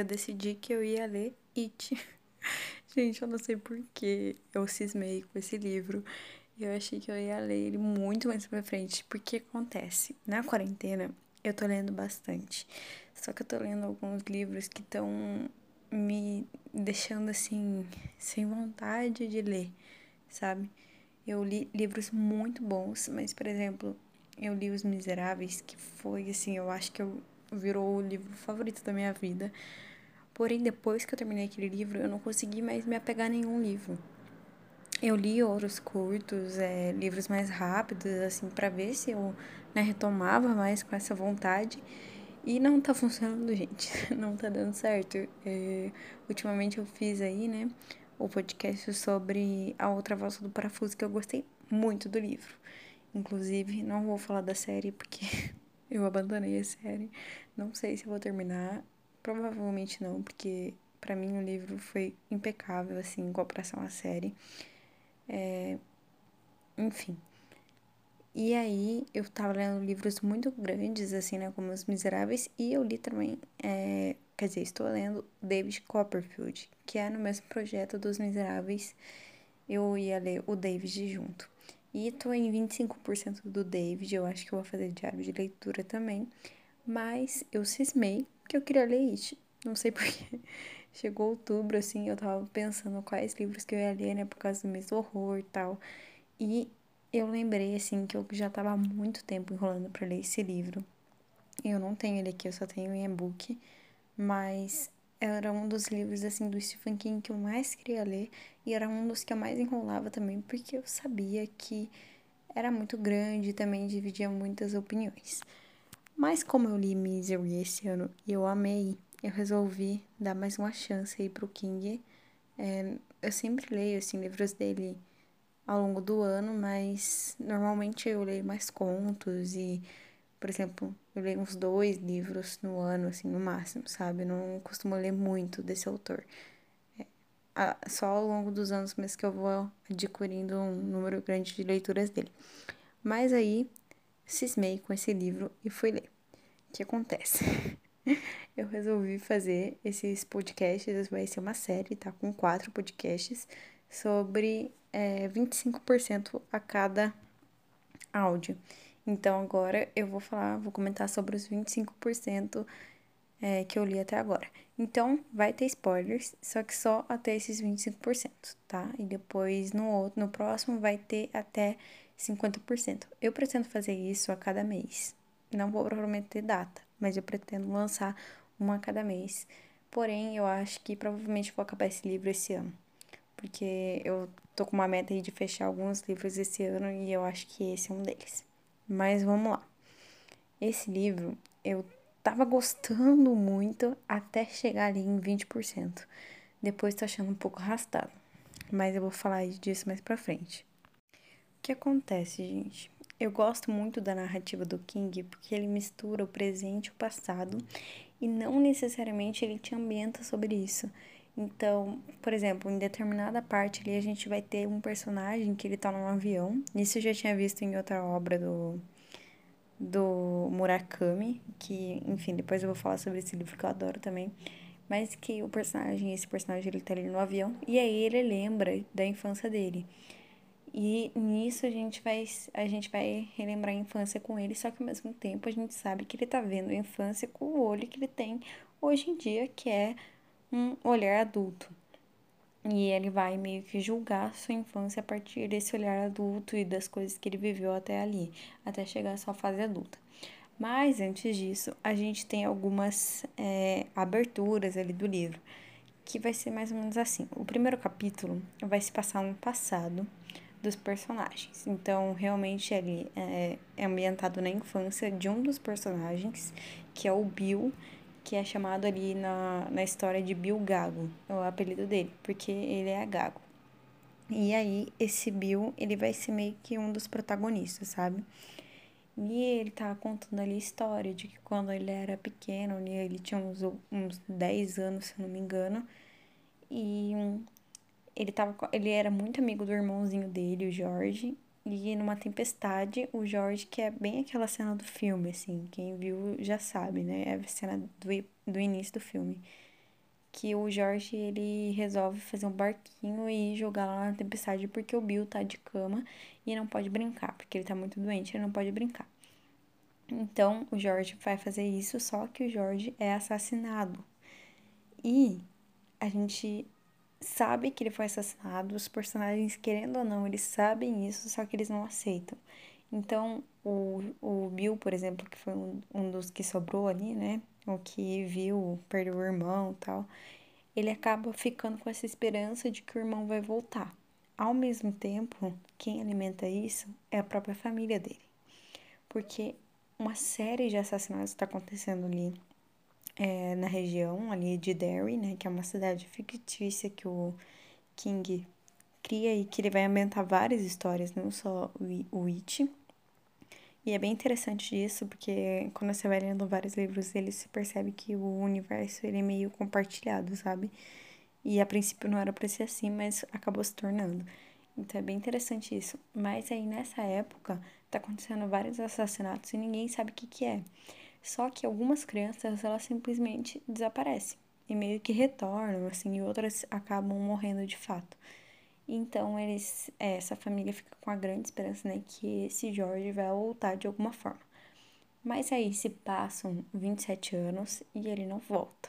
Eu decidi que eu ia ler It. Gente, eu não sei porquê eu cismei com esse livro. Eu achei que eu ia ler ele muito mais pra frente. Porque acontece, na quarentena eu tô lendo bastante. Só que eu tô lendo alguns livros que estão me deixando assim, sem vontade de ler, sabe? Eu li livros muito bons, mas, por exemplo, eu li Os Miseráveis, que foi assim, eu acho que eu virou o livro favorito da minha vida. Porém, depois que eu terminei aquele livro, eu não consegui mais me apegar a nenhum livro. Eu li outros curtos, é, livros mais rápidos, assim, para ver se eu né, retomava mais com essa vontade. E não tá funcionando, gente. Não tá dando certo. É, ultimamente eu fiz aí, né, o podcast sobre A Outra Volta do Parafuso, que eu gostei muito do livro. Inclusive, não vou falar da série porque eu abandonei a série. Não sei se vou terminar. Provavelmente não, porque para mim o livro foi impecável, assim, em comparação à série. É... Enfim. E aí, eu tava lendo livros muito grandes, assim, né, como Os Miseráveis, e eu li também, é... quer dizer, estou lendo David Copperfield, que é no mesmo projeto dos Miseráveis. Eu ia ler o David junto. E tô em 25% do David, eu acho que eu vou fazer diário de leitura também. Mas eu cismei que eu queria ler It. Não sei porquê. Chegou outubro, assim, eu tava pensando quais livros que eu ia ler, né, por causa do mês do horror e tal. E eu lembrei, assim, que eu já tava há muito tempo enrolando pra ler esse livro. Eu não tenho ele aqui, eu só tenho em e-book. Mas era um dos livros, assim, do Stephen King que eu mais queria ler. E era um dos que eu mais enrolava também, porque eu sabia que era muito grande e também dividia muitas opiniões. Mas como eu li Misery esse ano e eu amei, eu resolvi dar mais uma chance aí pro King. É, eu sempre leio, assim, livros dele ao longo do ano, mas normalmente eu leio mais contos e, por exemplo, eu leio uns dois livros no ano, assim, no máximo, sabe? Eu não costumo ler muito desse autor. É, só ao longo dos anos mesmo que eu vou adquirindo um número grande de leituras dele. Mas aí, cismei com esse livro e fui ler. O que acontece? eu resolvi fazer esses podcasts, vai ser uma série, tá? Com quatro podcasts sobre é, 25% a cada áudio. Então agora eu vou falar, vou comentar sobre os 25% é, que eu li até agora. Então vai ter spoilers, só que só até esses 25%, tá? E depois no outro, no próximo vai ter até 50%. Eu pretendo fazer isso a cada mês. Não vou prometer data, mas eu pretendo lançar uma a cada mês. Porém, eu acho que provavelmente vou acabar esse livro esse ano. Porque eu tô com uma meta aí de fechar alguns livros esse ano e eu acho que esse é um deles. Mas vamos lá. Esse livro eu tava gostando muito até chegar ali em 20%. Depois tô achando um pouco arrastado. Mas eu vou falar disso mais pra frente. O que acontece, gente? Eu gosto muito da narrativa do King porque ele mistura o presente e o passado e não necessariamente ele te ambienta sobre isso. Então, por exemplo, em determinada parte ali a gente vai ter um personagem que ele tá num avião. Isso eu já tinha visto em outra obra do do Murakami, que, enfim, depois eu vou falar sobre esse livro que eu adoro também. Mas que o personagem, esse personagem, ele tá ali no avião e aí ele lembra da infância dele. E nisso a gente vai a gente vai relembrar a infância com ele, só que ao mesmo tempo a gente sabe que ele tá vendo a infância com o olho que ele tem hoje em dia, que é um olhar adulto. E ele vai meio que julgar sua infância a partir desse olhar adulto e das coisas que ele viveu até ali, até chegar à sua fase adulta. Mas antes disso, a gente tem algumas é, aberturas ali do livro, que vai ser mais ou menos assim. O primeiro capítulo vai se passar no passado, dos personagens. Então, realmente, ele é, é ambientado na infância de um dos personagens, que é o Bill, que é chamado ali na, na história de Bill Gago, é o apelido dele, porque ele é gago. E aí, esse Bill, ele vai ser meio que um dos protagonistas, sabe? E ele tá contando ali a história de que quando ele era pequeno, né, ele tinha uns, uns 10 anos, se não me engano, e um, ele, tava, ele era muito amigo do irmãozinho dele, o Jorge, e numa tempestade, o Jorge, que é bem aquela cena do filme, assim, quem viu já sabe, né? É a cena do, do início do filme. Que o Jorge, ele resolve fazer um barquinho e jogar lá na tempestade porque o Bill tá de cama e não pode brincar, porque ele tá muito doente, ele não pode brincar. Então, o Jorge vai fazer isso, só que o Jorge é assassinado. E a gente sabe que ele foi assassinado, os personagens, querendo ou não, eles sabem isso, só que eles não aceitam. Então, o, o Bill, por exemplo, que foi um, um dos que sobrou ali, né? O que viu, perdeu o irmão tal, ele acaba ficando com essa esperança de que o irmão vai voltar. Ao mesmo tempo, quem alimenta isso é a própria família dele. Porque uma série de assassinatos está acontecendo ali é, na região ali de Derry, né, que é uma cidade fictícia que o King cria e que ele vai ambientar várias histórias, não só o It. E é bem interessante isso, porque quando você vai lendo vários livros, ele se percebe que o universo ele é meio compartilhado, sabe? E a princípio não era para ser assim, mas acabou se tornando. Então é bem interessante isso. Mas aí nessa época tá acontecendo vários assassinatos e ninguém sabe o que que é. Só que algumas crianças, elas simplesmente desaparecem e meio que retornam, assim, e outras acabam morrendo de fato. Então, eles, é, essa família fica com a grande esperança, né, que esse Jorge vai voltar de alguma forma. Mas aí se passam 27 anos e ele não volta.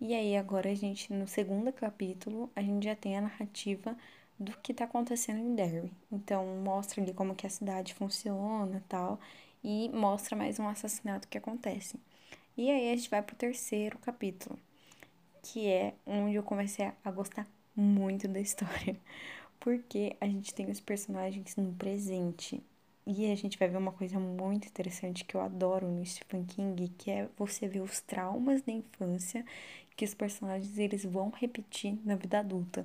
E aí agora a gente, no segundo capítulo, a gente já tem a narrativa do que tá acontecendo em Derry. Então, mostra ali como que a cidade funciona tal e mostra mais um assassinato que acontece. E aí a gente vai pro terceiro capítulo, que é onde eu comecei a gostar muito da história, porque a gente tem os personagens no presente. E a gente vai ver uma coisa muito interessante que eu adoro no Stephen King, que é você ver os traumas da infância que os personagens eles vão repetir na vida adulta.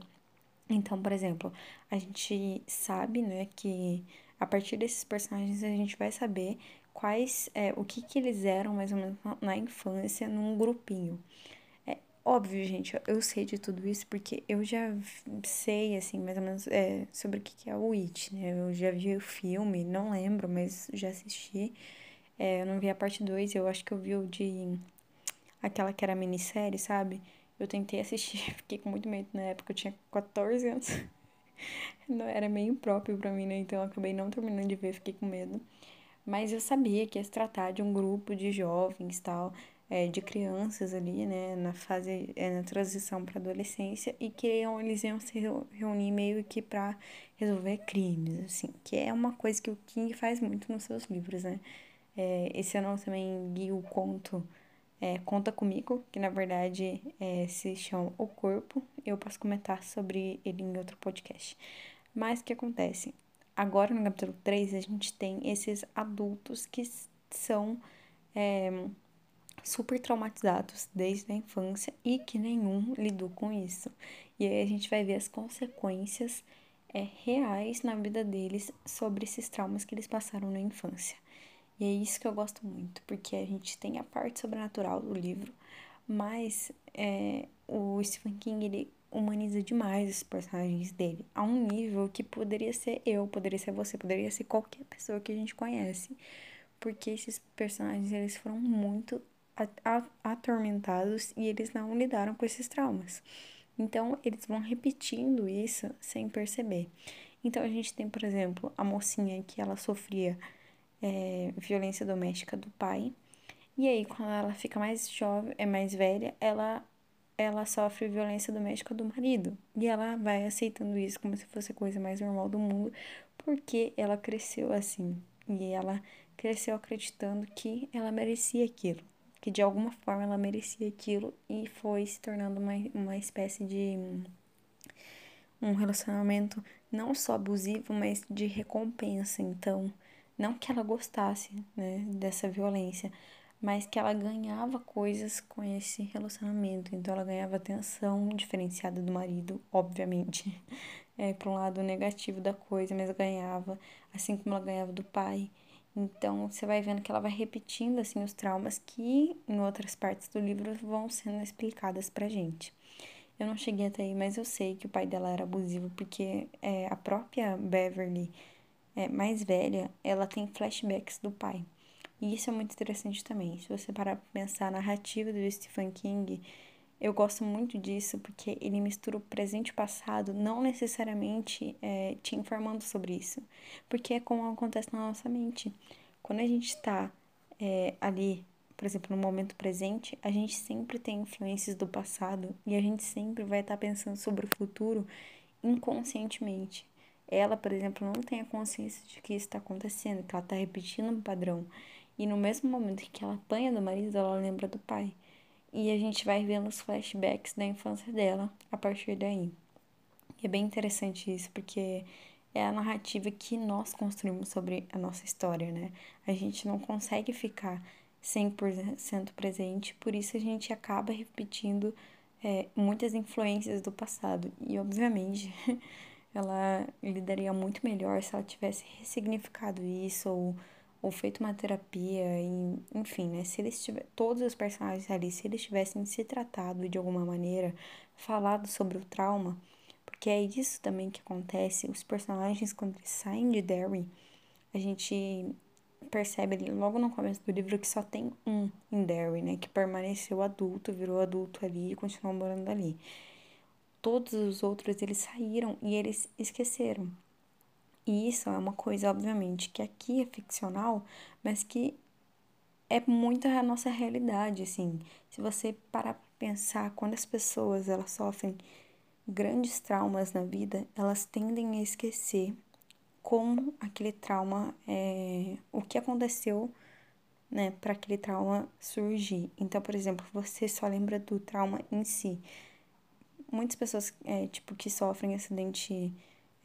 Então, por exemplo, a gente sabe, né, que a partir desses personagens a gente vai saber quais, é, o que que eles eram mais ou menos na, infância num grupinho. É óbvio, gente, eu sei de tudo isso porque eu já sei, assim, mais ou menos é, sobre o que que é o It, né? Eu já vi o filme, não lembro, mas já assisti. É, eu não vi a parte 2, eu acho que eu vi o de... Aquela que era minissérie, sabe? Eu tentei assistir, fiquei com muito medo na época, eu tinha 14 anos. não era meio próprio para mim, né? Então eu acabei não terminando de ver, fiquei com medo. Mas eu sabia que ia se tratar de um grupo de jovens, tal, é, de crianças ali, né, na fase, é, na transição para adolescência e que eles iam se reunir meio que para resolver crimes, assim, que é uma coisa que o King faz muito nos seus livros, né? É, esse ano eu também li o conto é, Conta Comigo, que na verdade é, se chama O Corpo. Eu posso comentar sobre ele em outro podcast. Mas o que acontece? Agora no capítulo 3 a gente tem esses adultos que são é, super traumatizados desde a infância e que nenhum lidou com isso. E aí a gente vai ver as consequências é, reais na vida deles sobre esses traumas que eles passaram na infância. E é isso que eu gosto muito, porque a gente tem a parte sobrenatural do livro, mas é, o Stephen King ele humaniza demais os personagens dele, a um nível que poderia ser eu, poderia ser você, poderia ser qualquer pessoa que a gente conhece, porque esses personagens eles foram muito atormentados e eles não lidaram com esses traumas. Então, eles vão repetindo isso sem perceber. Então, a gente tem, por exemplo, a mocinha que ela sofria é, violência doméstica do pai. E aí, quando ela fica mais jovem, é mais velha, ela ela sofre violência doméstica do marido. E ela vai aceitando isso como se fosse a coisa mais normal do mundo, porque ela cresceu assim. E ela cresceu acreditando que ela merecia aquilo. Que de alguma forma ela merecia aquilo e foi se tornando uma, uma espécie de um relacionamento não só abusivo, mas de recompensa. Então, não que ela gostasse, né, dessa violência, mas que ela ganhava coisas com esse relacionamento. Então, ela ganhava atenção diferenciada do marido, obviamente, é, para um lado negativo da coisa, mas ganhava, assim como ela ganhava do pai. Então, você vai vendo que ela vai repetindo, assim, os traumas que em outras partes do livro vão sendo explicadas pra gente. Eu não cheguei até aí, mas eu sei que o pai dela era abusivo, porque é, a própria Beverly, é, mais velha, ela tem flashbacks do pai. E isso é muito interessante também. Se você parar pra pensar a narrativa do Stephen King, eu gosto muito disso, porque ele mistura o presente e o passado, não necessariamente é, te informando sobre isso. Porque é como acontece na nossa mente. Quando a gente está é, ali por exemplo, no momento presente, a gente sempre tem influências do passado e a gente sempre vai estar tá pensando sobre o futuro inconscientemente. Ela, por exemplo, não tem a consciência de que isso está acontecendo, que ela está repetindo um padrão. E no mesmo momento que ela apanha do marido, ela lembra do pai. E a gente vai vendo os flashbacks da infância dela a partir daí. E é bem interessante isso, porque é a narrativa que nós construímos sobre a nossa história, né? A gente não consegue ficar 100% presente, por isso a gente acaba repetindo é, muitas influências do passado. E, obviamente, ela lidaria muito melhor se ela tivesse ressignificado isso ou, ou feito uma terapia, e, enfim, né? Se eles tiver, todos os personagens ali, se eles tivessem se tratado de alguma maneira, falado sobre o trauma, porque é isso também que acontece, os personagens quando eles saem de Derry, a gente percebe ali logo no começo do livro que só tem um em Derry, né? Que permaneceu adulto, virou adulto ali e continuou morando ali. Todos os outros eles saíram e eles esqueceram. E isso é uma coisa, obviamente, que aqui é ficcional, mas que é muito a nossa realidade, assim. Se você parar pra pensar, quando as pessoas elas sofrem grandes traumas na vida, elas tendem a esquecer como aquele trauma, é, o que aconteceu, né, para aquele trauma surgir. Então, por exemplo, você só lembra do trauma em si. Muitas pessoas, é, tipo, que sofrem acidente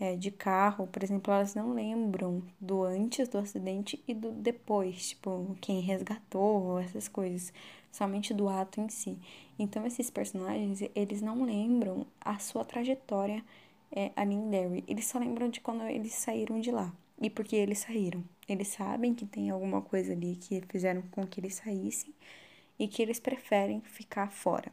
é, de carro, por exemplo, elas não lembram do antes do acidente e do depois, tipo, quem resgatou, essas coisas, somente do ato em si. Então, esses personagens, eles não lembram a sua trajetória é, ali em Derry. Eles só lembram de quando eles saíram de lá. E por que eles saíram. Eles sabem que tem alguma coisa ali que fizeram com que eles saíssem e que eles preferem ficar fora.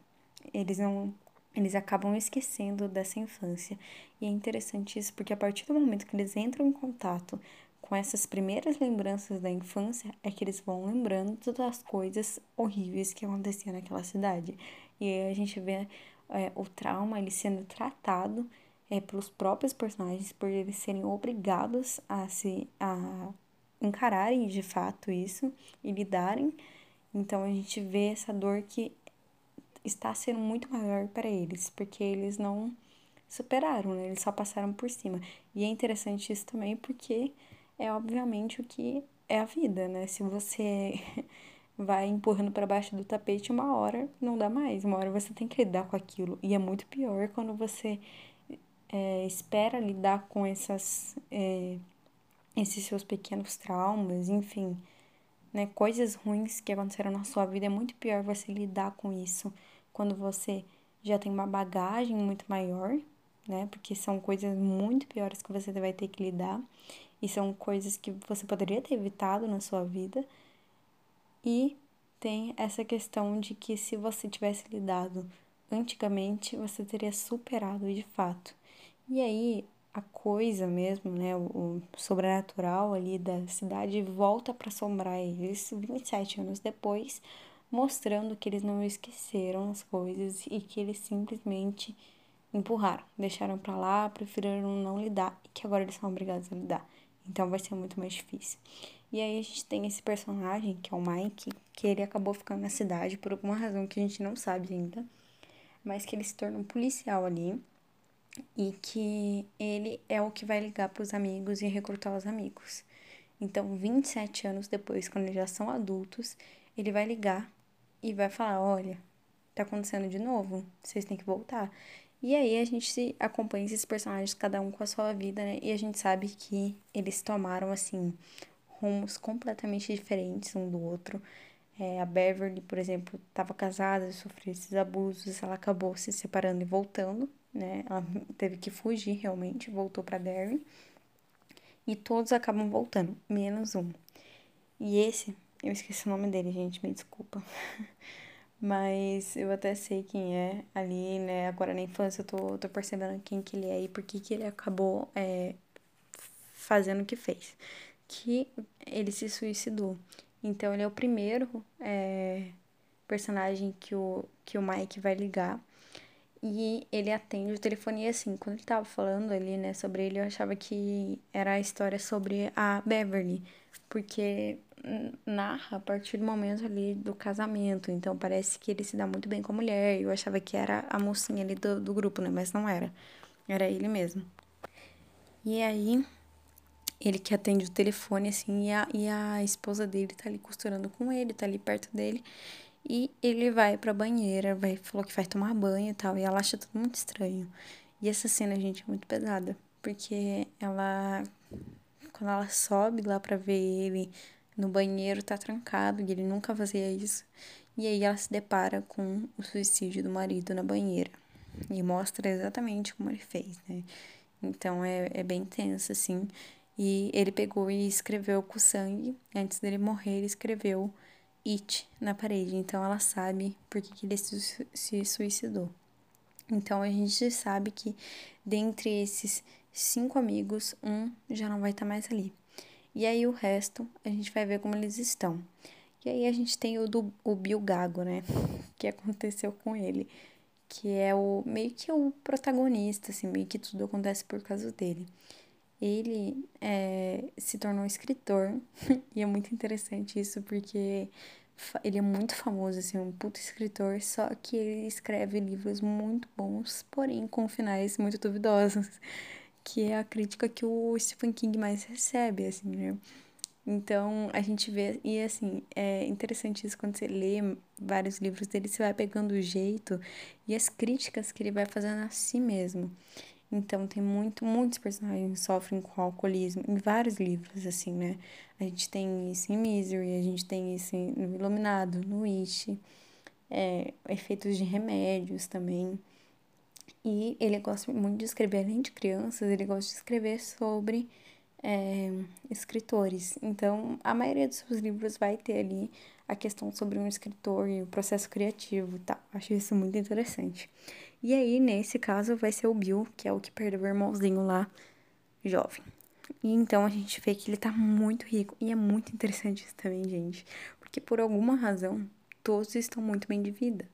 Eles não eles acabam esquecendo dessa infância. E é interessante isso porque a partir do momento que eles entram em contato com essas primeiras lembranças da infância, é que eles vão lembrando das coisas horríveis que aconteciam naquela cidade. E aí a gente vê é, o trauma ele sendo tratado é, pelos próprios personagens, por eles serem obrigados a se a encararem de fato isso e lidarem. Então a gente vê essa dor que está sendo muito maior para eles, porque eles não superaram, né? Eles só passaram por cima. E é interessante isso também porque é obviamente o que é a vida, né? Se você vai empurrando para baixo do tapete, uma hora não dá mais, uma hora você tem que lidar com aquilo. E é muito pior quando você é, espera lidar com essas, é, esses seus pequenos traumas, enfim, né, coisas ruins que aconteceram na sua vida, é muito pior você lidar com isso quando você já tem uma bagagem muito maior, né, porque são coisas muito piores que você vai ter que lidar e são coisas que você poderia ter evitado na sua vida. E tem essa questão de que se você tivesse lidado antigamente, você teria superado de fato. E aí a coisa mesmo, né, o, sobrenatural ali da cidade volta para assombrar eles 27 anos depois, mostrando que eles não esqueceram as coisas e que eles simplesmente empurraram, deixaram para lá, preferiram não lidar e que agora eles são obrigados a lidar. Então vai ser muito mais difícil. E aí a gente tem esse personagem, que é o Mike, que ele acabou ficando na cidade por alguma razão que a gente não sabe ainda, mas que ele se torna um policial ali e que ele é o que vai ligar para os amigos e recrutar os amigos. Então, 27 anos depois, quando eles já são adultos, ele vai ligar e vai falar: Olha, tá acontecendo de novo, vocês têm que voltar. E aí a gente se acompanha esses personagens, cada um com a sua vida, né? E a gente sabe que eles tomaram, assim, rumos completamente diferentes um do outro. É, a Beverly, por exemplo, estava casada, sofreu esses abusos, ela acabou se separando e voltando, né? Ela teve que fugir realmente, voltou para Derry. E todos acabam voltando, menos um. E esse, eu esqueci o nome dele, gente, me desculpa. Mas eu até sei quem é ali, né? Agora na infância eu tô, tô percebendo quem que ele é e por que que ele acabou é, fazendo o que fez. Que ele se suicidou. Então ele é o primeiro é, personagem que o, que o Mike vai ligar. E ele atende o telefone e assim, quando ele tava falando ali, né, sobre ele, eu achava que era a história sobre a Beverly. Porque narra a partir do momento ali do casamento. Então parece que ele se dá muito bem com a mulher. Eu achava que era a mocinha ali do, do grupo, né? Mas não era. Era ele mesmo. E aí, ele que atende o telefone, assim, e a, e a esposa dele tá ali costurando com ele, tá ali perto dele. E ele vai pra banheira, vai, falou que vai tomar banho e tal. E ela acha tudo muito estranho. E essa cena, gente, é muito pesada. Porque ela. Quando ela sobe lá pra ver ele no banheiro tá trancado e ele nunca fazia isso. E aí ela se depara com o suicídio do marido na banheira. E mostra exatamente como ele fez, né? Então é, é bem tenso, assim. E ele pegou e escreveu com sangue. Antes dele morrer, ele escreveu It na parede. Então ela sabe por que, que ele se, se suicidou. Então a gente sabe que dentre esses cinco amigos, um já não vai estar tá mais ali. E aí o resto a gente vai ver como eles estão. E aí a gente tem o do o Bill Gago, né? Que aconteceu com ele. Que é o meio que o protagonista, assim, meio que tudo acontece por causa dele. Ele é, se tornou escritor, e é muito interessante isso, porque ele é muito famoso, assim, um puto escritor, só que ele escreve livros muito bons, porém com finais muito duvidosos que é a crítica que o Stephen King mais recebe, assim, né? Então, a gente vê, e assim, é interessante isso quando você lê vários livros dele, você vai pegando o jeito e as críticas que ele vai fazendo a si mesmo. Então, tem muito, muitos personagens sofrem com alcoolismo em vários livros, assim, né? A gente tem isso em Misery, a gente tem isso no Iluminado, no Wish, é, efeitos de remédios também. E ele gosta muito de escrever, além de crianças, ele gosta de escrever sobre é, escritores. Então, a maioria dos seus livros vai ter ali a questão sobre um escritor e o processo criativo, tá? Acho isso muito interessante. E aí, nesse caso, vai ser o Bill, que é o que perdeu o irmãozinho lá, jovem. E então a gente vê que ele tá muito rico. E é muito interessante isso também, gente. Porque por alguma razão, todos estão muito bem de vida.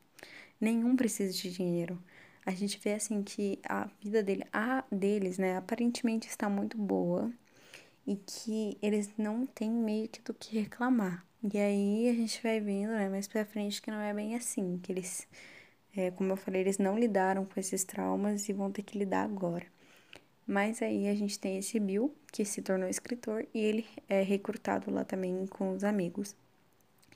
Nenhum precisa de dinheiro a gente vê assim que a vida dele, a deles, né, aparentemente está muito boa e que eles não têm meio que do que reclamar. E aí a gente vai vendo, né, mais pra frente que não é bem assim, que eles, é, como eu falei, eles não lidaram com esses traumas e vão ter que lidar agora. Mas aí a gente tem esse Bill, que se tornou escritor, e ele é recrutado lá também com os amigos.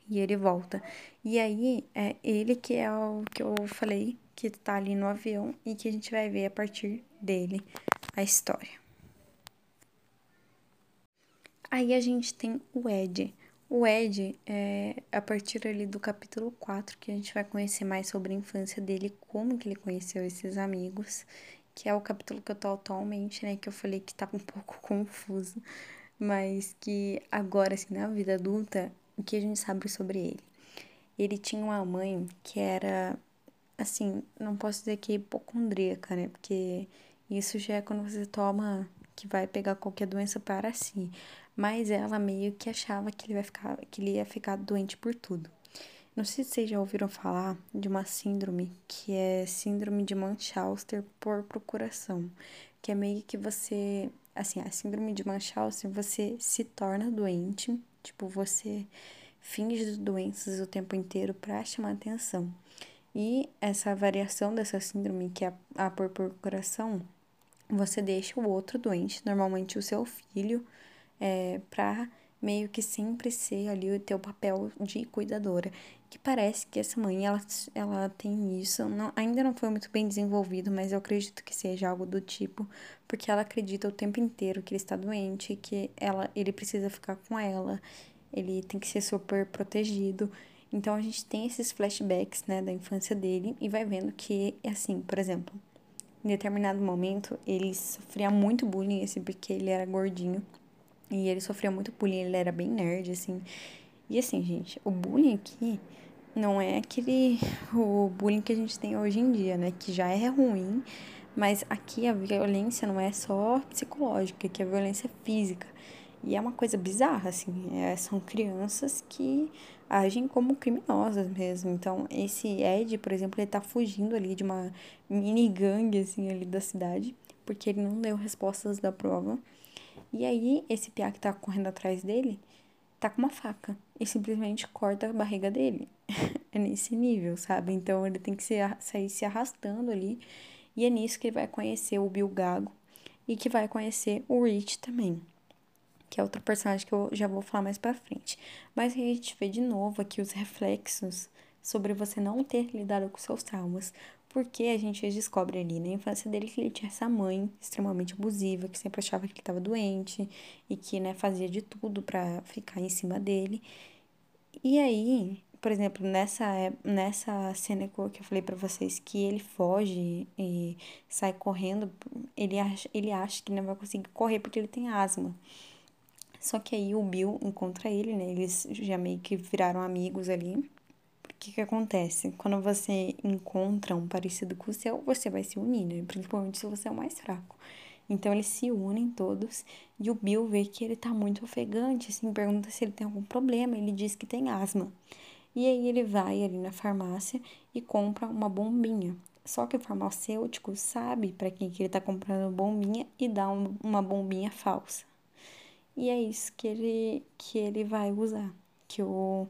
E ele volta. E aí é ele que é o que eu falei que tá ali no avião e que a gente vai ver a partir dele a história. Aí a gente tem o Ed. O Ed é a partir ali do capítulo 4 que a gente vai conhecer mais sobre a infância dele, como que ele conheceu esses amigos, que é o capítulo que eu tô atualmente, né, que eu falei que tava um pouco confuso, mas que agora assim na vida adulta, o que a gente sabe sobre ele? Ele tinha uma mãe que era assim, não posso dizer que é hipocondríaca, né? Porque isso já é quando você toma que vai pegar qualquer doença para si. Mas ela meio que achava que ele, vai ficar, que ele ia ficar doente por tudo. Não sei se vocês já ouviram falar de uma síndrome que é síndrome de Munchausen por procuração, que é meio que você, assim, a síndrome de Munchausen, você se torna doente, tipo, você finge doenças o tempo inteiro para chamar atenção. E essa variação dessa síndrome, que é a por procuração, você deixa o outro doente, normalmente o seu filho, é, para meio que sempre ser ali o teu papel de cuidadora. que parece que essa mãe, ela, ela tem isso. Não, ainda não foi muito bem desenvolvido, mas eu acredito que seja algo do tipo, porque ela acredita o tempo inteiro que ele está doente, que ela, ele precisa ficar com ela, ele tem que ser super protegido. Então a gente tem esses flashbacks, né, da infância dele e vai vendo que, assim, por exemplo, em determinado momento ele sofria muito bullying, assim, porque ele era gordinho. E ele sofria muito bullying, ele era bem nerd, assim. E assim, gente, o bullying aqui não é aquele o bullying que a gente tem hoje em dia, né? Que já é ruim, mas aqui a violência não é só psicológica, que a violência é física. E é uma coisa bizarra, assim. É, são crianças que agem como criminosas mesmo. Então, esse Ed, por exemplo, ele tá fugindo ali de uma mini gangue, assim, ali da cidade, porque ele não deu respostas da prova. E aí, esse piá que tá correndo atrás dele tá com uma faca e simplesmente corta a barriga dele. é nesse nível, sabe? Então ele tem que se, sair se arrastando ali. E é nisso que ele vai conhecer o Bill Gago e que vai conhecer o Rich também. Que é outro personagem que eu já vou falar mais pra frente. Mas a gente vê de novo aqui os reflexos sobre você não ter lidado com seus traumas. Porque a gente descobre ali na infância dele que ele tinha essa mãe extremamente abusiva, que sempre achava que ele estava doente e que, né, fazia de tudo para ficar em cima dele. E aí, por exemplo, nessa, nessa cena que eu falei para vocês que ele foge e sai correndo, ele acha, ele acha que não vai conseguir correr porque ele tem asma. Só que aí o Bill encontra ele, né? Eles já meio que viraram amigos ali que que acontece? Quando você encontra um parecido com o seu, você vai se unir, né? Principalmente se você é o mais fraco. Então eles se unem todos e o Bill vê que ele tá muito ofegante, assim, pergunta se ele tem algum problema, ele diz que tem asma. E aí ele vai ali na farmácia e compra uma bombinha. Só que o farmacêutico sabe para quem que ele tá comprando bombinha e dá um, uma bombinha falsa. E é isso que ele que ele vai usar, que o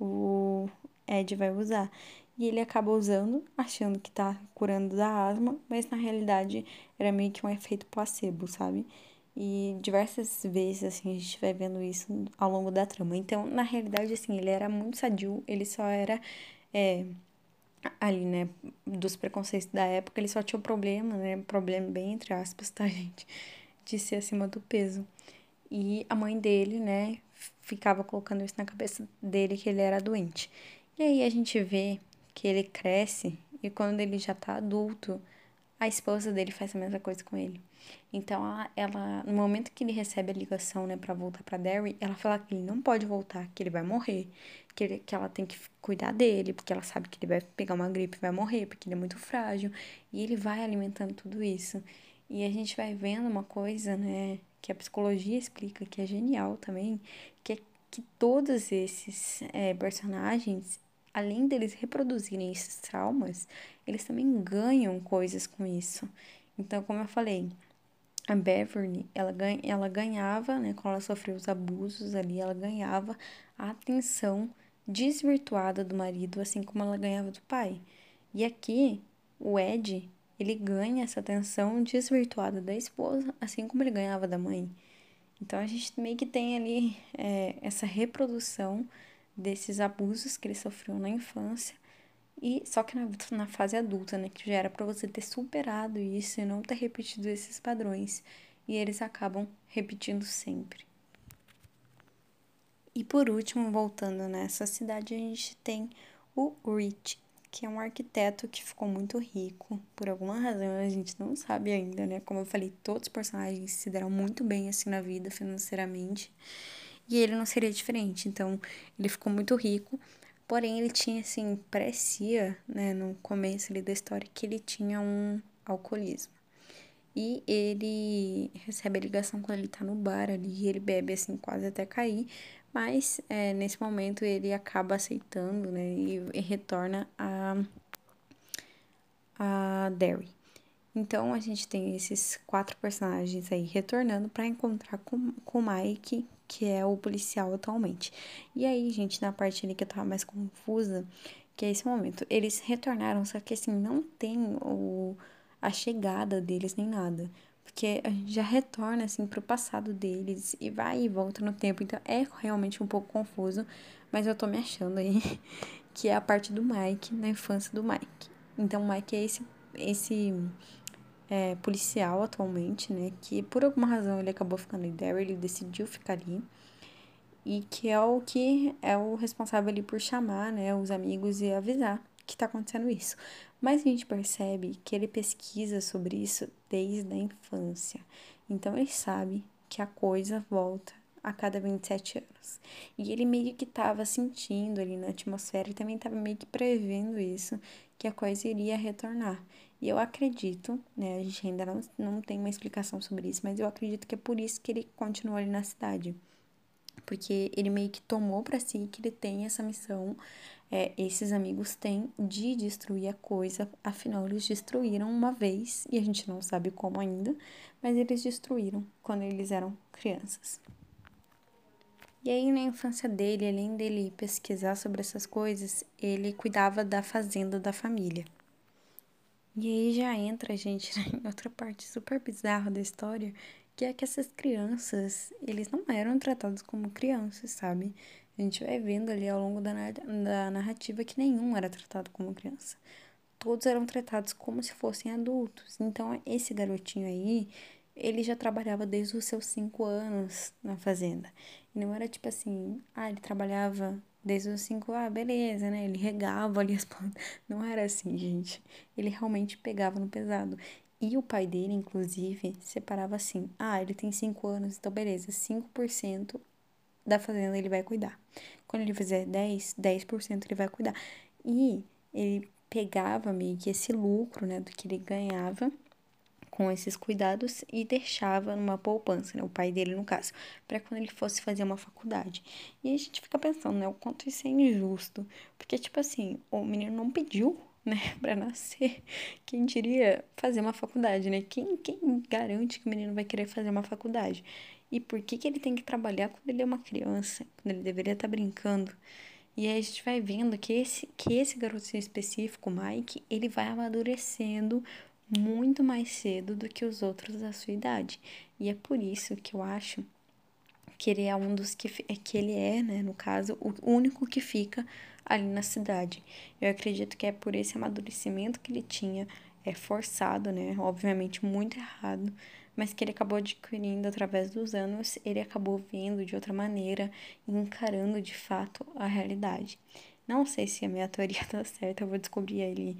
o Ed vai usar. E ele acaba usando, achando que tá curando da asma, mas na realidade era meio que um efeito placebo, sabe? E diversas vezes, assim, a gente vai vendo isso ao longo da trama. Então, na realidade, assim, ele era muito sadio, ele só era. É, ali, né, dos preconceitos da época, ele só tinha o problema, né, problema bem entre aspas, tá, gente, de ser acima do peso. E a mãe dele, né, ficava colocando isso na cabeça dele que ele era doente. E aí a gente vê que ele cresce e quando ele já tá adulto, a esposa dele faz a mesma coisa com ele. Então, ela, no momento que ele recebe a ligação, né, para voltar para Derry, ela fala que ele não pode voltar, que ele vai morrer, que, ele, que ela tem que cuidar dele, porque ela sabe que ele vai pegar uma gripe e vai morrer, porque ele é muito frágil. E ele vai alimentando tudo isso. E a gente vai vendo uma coisa, né, que a psicologia explica, que é genial também, que é que todos esses é, personagens, além deles reproduzirem esses traumas, eles também ganham coisas com isso. Então, como eu falei, a Beverly, ela, ganha, ela ganhava, né, quando ela sofreu os abusos ali, ela ganhava a atenção desvirtuada do marido, assim como ela ganhava do pai. E aqui, o Ed, ele ganha essa atenção desvirtuada da esposa, assim como ele ganhava da mãe. Então a gente meio que tem ali é, essa reprodução desses abusos que ele sofreu na infância e só que na, na fase adulta, né, que já era para você ter superado isso e não ter repetido esses padrões, e eles acabam repetindo sempre. E por último, voltando nessa cidade, a gente tem o Rich, que é um arquiteto que ficou muito rico. Por alguma razão, a gente não sabe ainda, né? Como eu falei, todos os personagens se deram muito bem assim na vida financeiramente. E ele não seria diferente. Então, ele ficou muito rico. Porém, ele tinha, assim, parecia, né, no começo ali da história, que ele tinha um alcoolismo. E ele recebe a ligação quando ele tá no bar ali, e ele bebe, assim, quase até cair. Mas é, nesse momento ele acaba aceitando, né? E, e retorna a, a Derry. Então a gente tem esses quatro personagens aí retornando para encontrar com, com o Mike, que é o policial atualmente. E aí, gente, na parte ali que eu tava mais confusa, que é esse momento, eles retornaram, só que assim, não tem o, a chegada deles nem nada porque a gente já retorna assim pro passado deles e vai e volta no tempo, então é realmente um pouco confuso, mas eu tô me achando aí que é a parte do Mike, na infância do Mike. Então, o Mike é esse, esse é, policial atualmente, né? Que por alguma razão ele acabou ficando em Derry, ele decidiu ficar ali. E que é o que é o responsável ali por chamar, né, os amigos e avisar que tá acontecendo isso. Mas a gente percebe que ele pesquisa sobre isso desde a infância. Então ele sabe que a coisa volta a cada 27 anos. E ele meio que estava sentindo ali na atmosfera e também estava meio que prevendo isso, que a coisa iria retornar. E eu acredito, né, a gente ainda não, não tem uma explicação sobre isso, mas eu acredito que é por isso que ele continuou ali na cidade. Porque ele meio que tomou para si que ele tem essa missão, é, esses amigos têm de destruir a coisa, afinal eles destruíram uma vez, e a gente não sabe como ainda, mas eles destruíram quando eles eram crianças. E aí, na infância dele, além dele pesquisar sobre essas coisas, ele cuidava da fazenda da família. E aí já entra, gente, em outra parte super bizarra da história, que é que essas crianças, eles não eram tratados como crianças, sabe? A gente vai vendo ali ao longo da, da narrativa que nenhum era tratado como criança. Todos eram tratados como se fossem adultos. Então, esse garotinho aí, ele já trabalhava desde os seus cinco anos na fazenda. E não era tipo assim, ah, ele trabalhava desde os cinco, ah, beleza, né? Ele regava ali as plantas. Não era assim, gente. Ele realmente pegava no pesado. E o pai dele, inclusive, separava assim: ah, ele tem cinco anos, então beleza, 5% da fazenda ele vai cuidar. Quando ele fizer 10, 10% ele vai cuidar. E ele pegava meio que esse lucro, né, do que ele ganhava com esses cuidados e deixava numa poupança, né, o pai dele no caso, para quando ele fosse fazer uma faculdade. E a gente fica pensando, né, o quanto isso é injusto, porque tipo assim, o menino não pediu, né, para nascer. Quem diria fazer uma faculdade, né? Quem quem garante que o menino vai querer fazer uma faculdade? E por que que ele tem que trabalhar quando ele é uma criança, quando ele deveria estar tá brincando? E aí a gente vai vendo que esse, que esse garotinho específico, Mike, ele vai amadurecendo muito mais cedo do que os outros da sua idade. E é por isso que eu acho que ele é um dos que que ele é, né, no caso, o único que fica ali na cidade. Eu acredito que é por esse amadurecimento que ele tinha, é forçado, né, obviamente muito errado, mas que ele acabou adquirindo através dos anos, ele acabou vendo de outra maneira e encarando de fato a realidade. Não sei se a minha teoria tá certa, eu vou descobrir ele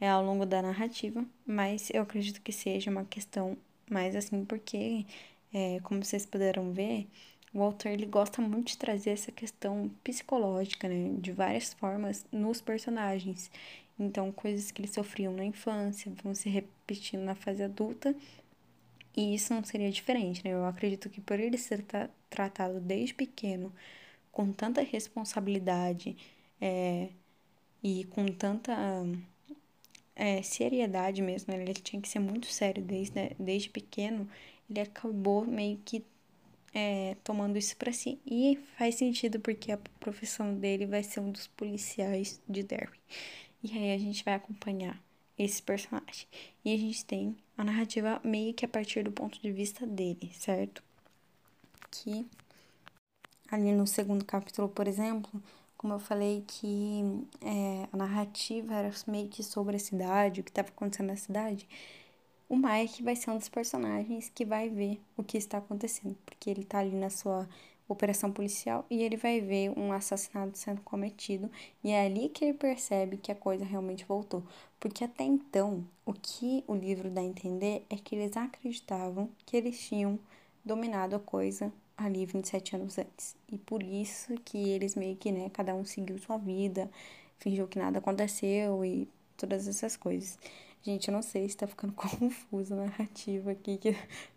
é, ao longo da narrativa, mas eu acredito que seja uma questão mais assim, porque, é, como vocês puderam ver, o autor ele gosta muito de trazer essa questão psicológica, né, de várias formas nos personagens. Então, coisas que eles sofriam na infância vão se repetindo na fase adulta, e isso não seria diferente, né? Eu acredito que por ele ser tra tratado desde pequeno com tanta responsabilidade é, e com tanta é, seriedade mesmo, né? ele tinha que ser muito sério desde, né? desde pequeno, ele acabou meio que é, tomando isso para si. E faz sentido porque a profissão dele vai ser um dos policiais de Derry. E aí a gente vai acompanhar esse personagem. E a gente tem a narrativa meio que a partir do ponto de vista dele, certo? Que ali no segundo capítulo, por exemplo, como eu falei que é, a narrativa era meio que sobre a cidade, o que estava acontecendo na cidade, o Mike vai ser um dos personagens que vai ver o que está acontecendo, porque ele está ali na sua operação policial e ele vai ver um assassinato sendo cometido e é ali que ele percebe que a coisa realmente voltou, porque até então o que o livro dá a entender é que eles acreditavam que eles tinham dominado a coisa ali 27 anos antes. E por isso que eles meio que, né, cada um seguiu sua vida, fingiu que nada aconteceu e todas essas coisas. Gente, eu não sei se tá ficando confusa a narrativa aqui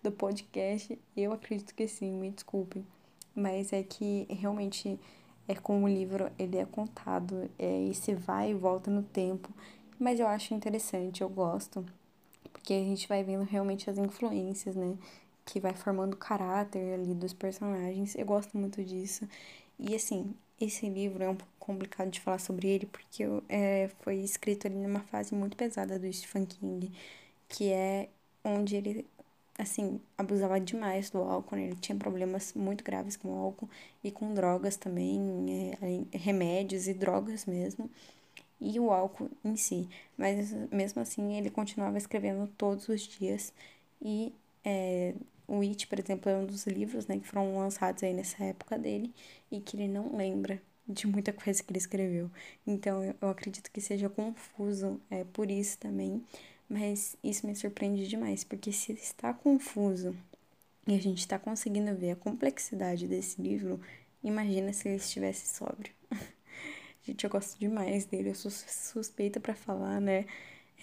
do podcast. Eu acredito que sim, me desculpem. Mas é que realmente é como o livro ele é contado, é esse vai e volta no tempo. Mas eu acho interessante, eu gosto, porque a gente vai vendo realmente as influências, né? que vai formando o caráter ali dos personagens. Eu gosto muito disso. E assim, esse livro é um complicado de falar sobre ele porque é, foi escrito ali numa fase muito pesada do Stephen King, que é onde ele assim, abusava demais do álcool, né? ele tinha problemas muito graves com o álcool e com drogas também, é, remédios e drogas mesmo, e o álcool em si. Mas mesmo assim, ele continuava escrevendo todos os dias e é, o It, por exemplo, é um dos livros né, que foram lançados aí nessa época dele e que ele não lembra de muita coisa que ele escreveu. Então eu, eu acredito que seja confuso é, por isso também. Mas isso me surpreende demais, porque se está confuso e a gente está conseguindo ver a complexidade desse livro, imagina se ele estivesse sóbrio. gente, eu gosto demais dele, eu sou suspeita para falar, né?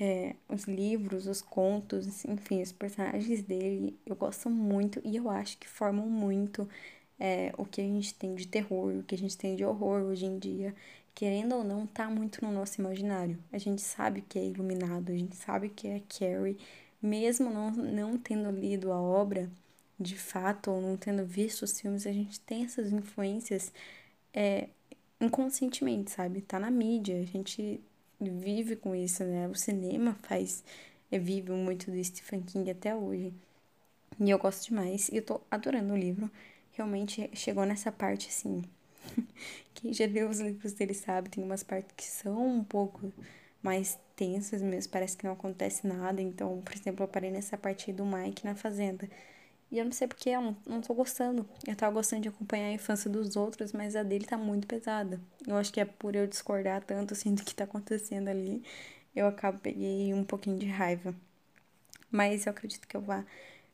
É, os livros, os contos, enfim, os personagens dele, eu gosto muito e eu acho que formam muito é, o que a gente tem de terror, o que a gente tem de horror hoje em dia, querendo ou não, tá muito no nosso imaginário. A gente sabe que é iluminado, a gente sabe que é Carrie, mesmo não, não tendo lido a obra de fato ou não tendo visto os filmes, a gente tem essas influências é, inconscientemente, sabe? Tá na mídia, a gente vive com isso, né? O cinema faz, é, vive muito do Stephen King até hoje. E eu gosto demais, e eu tô adorando o livro realmente chegou nessa parte assim. Quem já leu os livros dele sabe, tem umas partes que são um pouco mais tensas mesmo, parece que não acontece nada. Então, por exemplo, eu parei nessa parte do Mike na fazenda. E eu não sei porque eu não, não tô gostando. Eu tava gostando de acompanhar a infância dos outros, mas a dele tá muito pesada. Eu acho que é por eu discordar tanto assim do que tá acontecendo ali, eu acabo peguei um pouquinho de raiva. Mas eu acredito que eu vá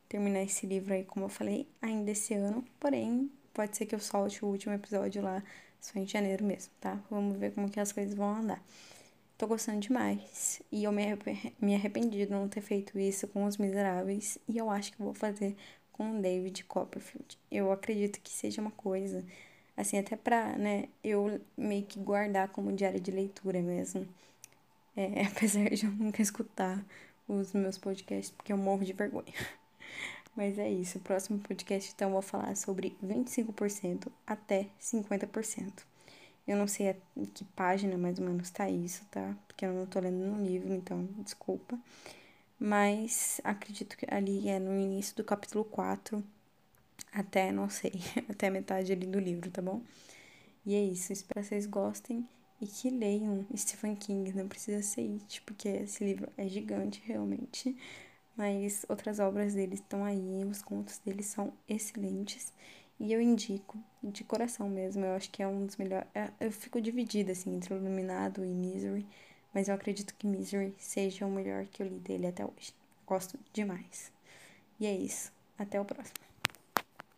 terminar esse livro aí, como eu falei, ainda esse ano. Porém, pode ser que eu solte o último episódio lá só em janeiro mesmo, tá? Vamos ver como que as coisas vão andar. Tô gostando demais. E eu me arrependi de não ter feito isso com Os Miseráveis. E eu acho que vou fazer com o David Copperfield. Eu acredito que seja uma coisa, assim, até pra, né, eu meio que guardar como diário de leitura mesmo. É, apesar de eu nunca escutar os meus podcasts, porque eu morro de vergonha. Mas é isso. O próximo podcast, então, vou falar sobre 25% até 50%. Eu não sei em que página mais ou menos tá isso, tá? Porque eu não tô lendo no livro, então desculpa. Mas acredito que ali é no início do capítulo 4 até, não sei, até metade ali do livro, tá bom? E é isso. Espero que vocês gostem e que leiam Stephen King. Não precisa ser it, porque esse livro é gigante, realmente mas outras obras dele estão aí, os contos dele são excelentes e eu indico de coração mesmo. Eu acho que é um dos melhores. É, eu fico dividida assim entre Iluminado e Misery, mas eu acredito que Misery seja o melhor que eu li dele até hoje. Gosto demais. E é isso. Até o próximo.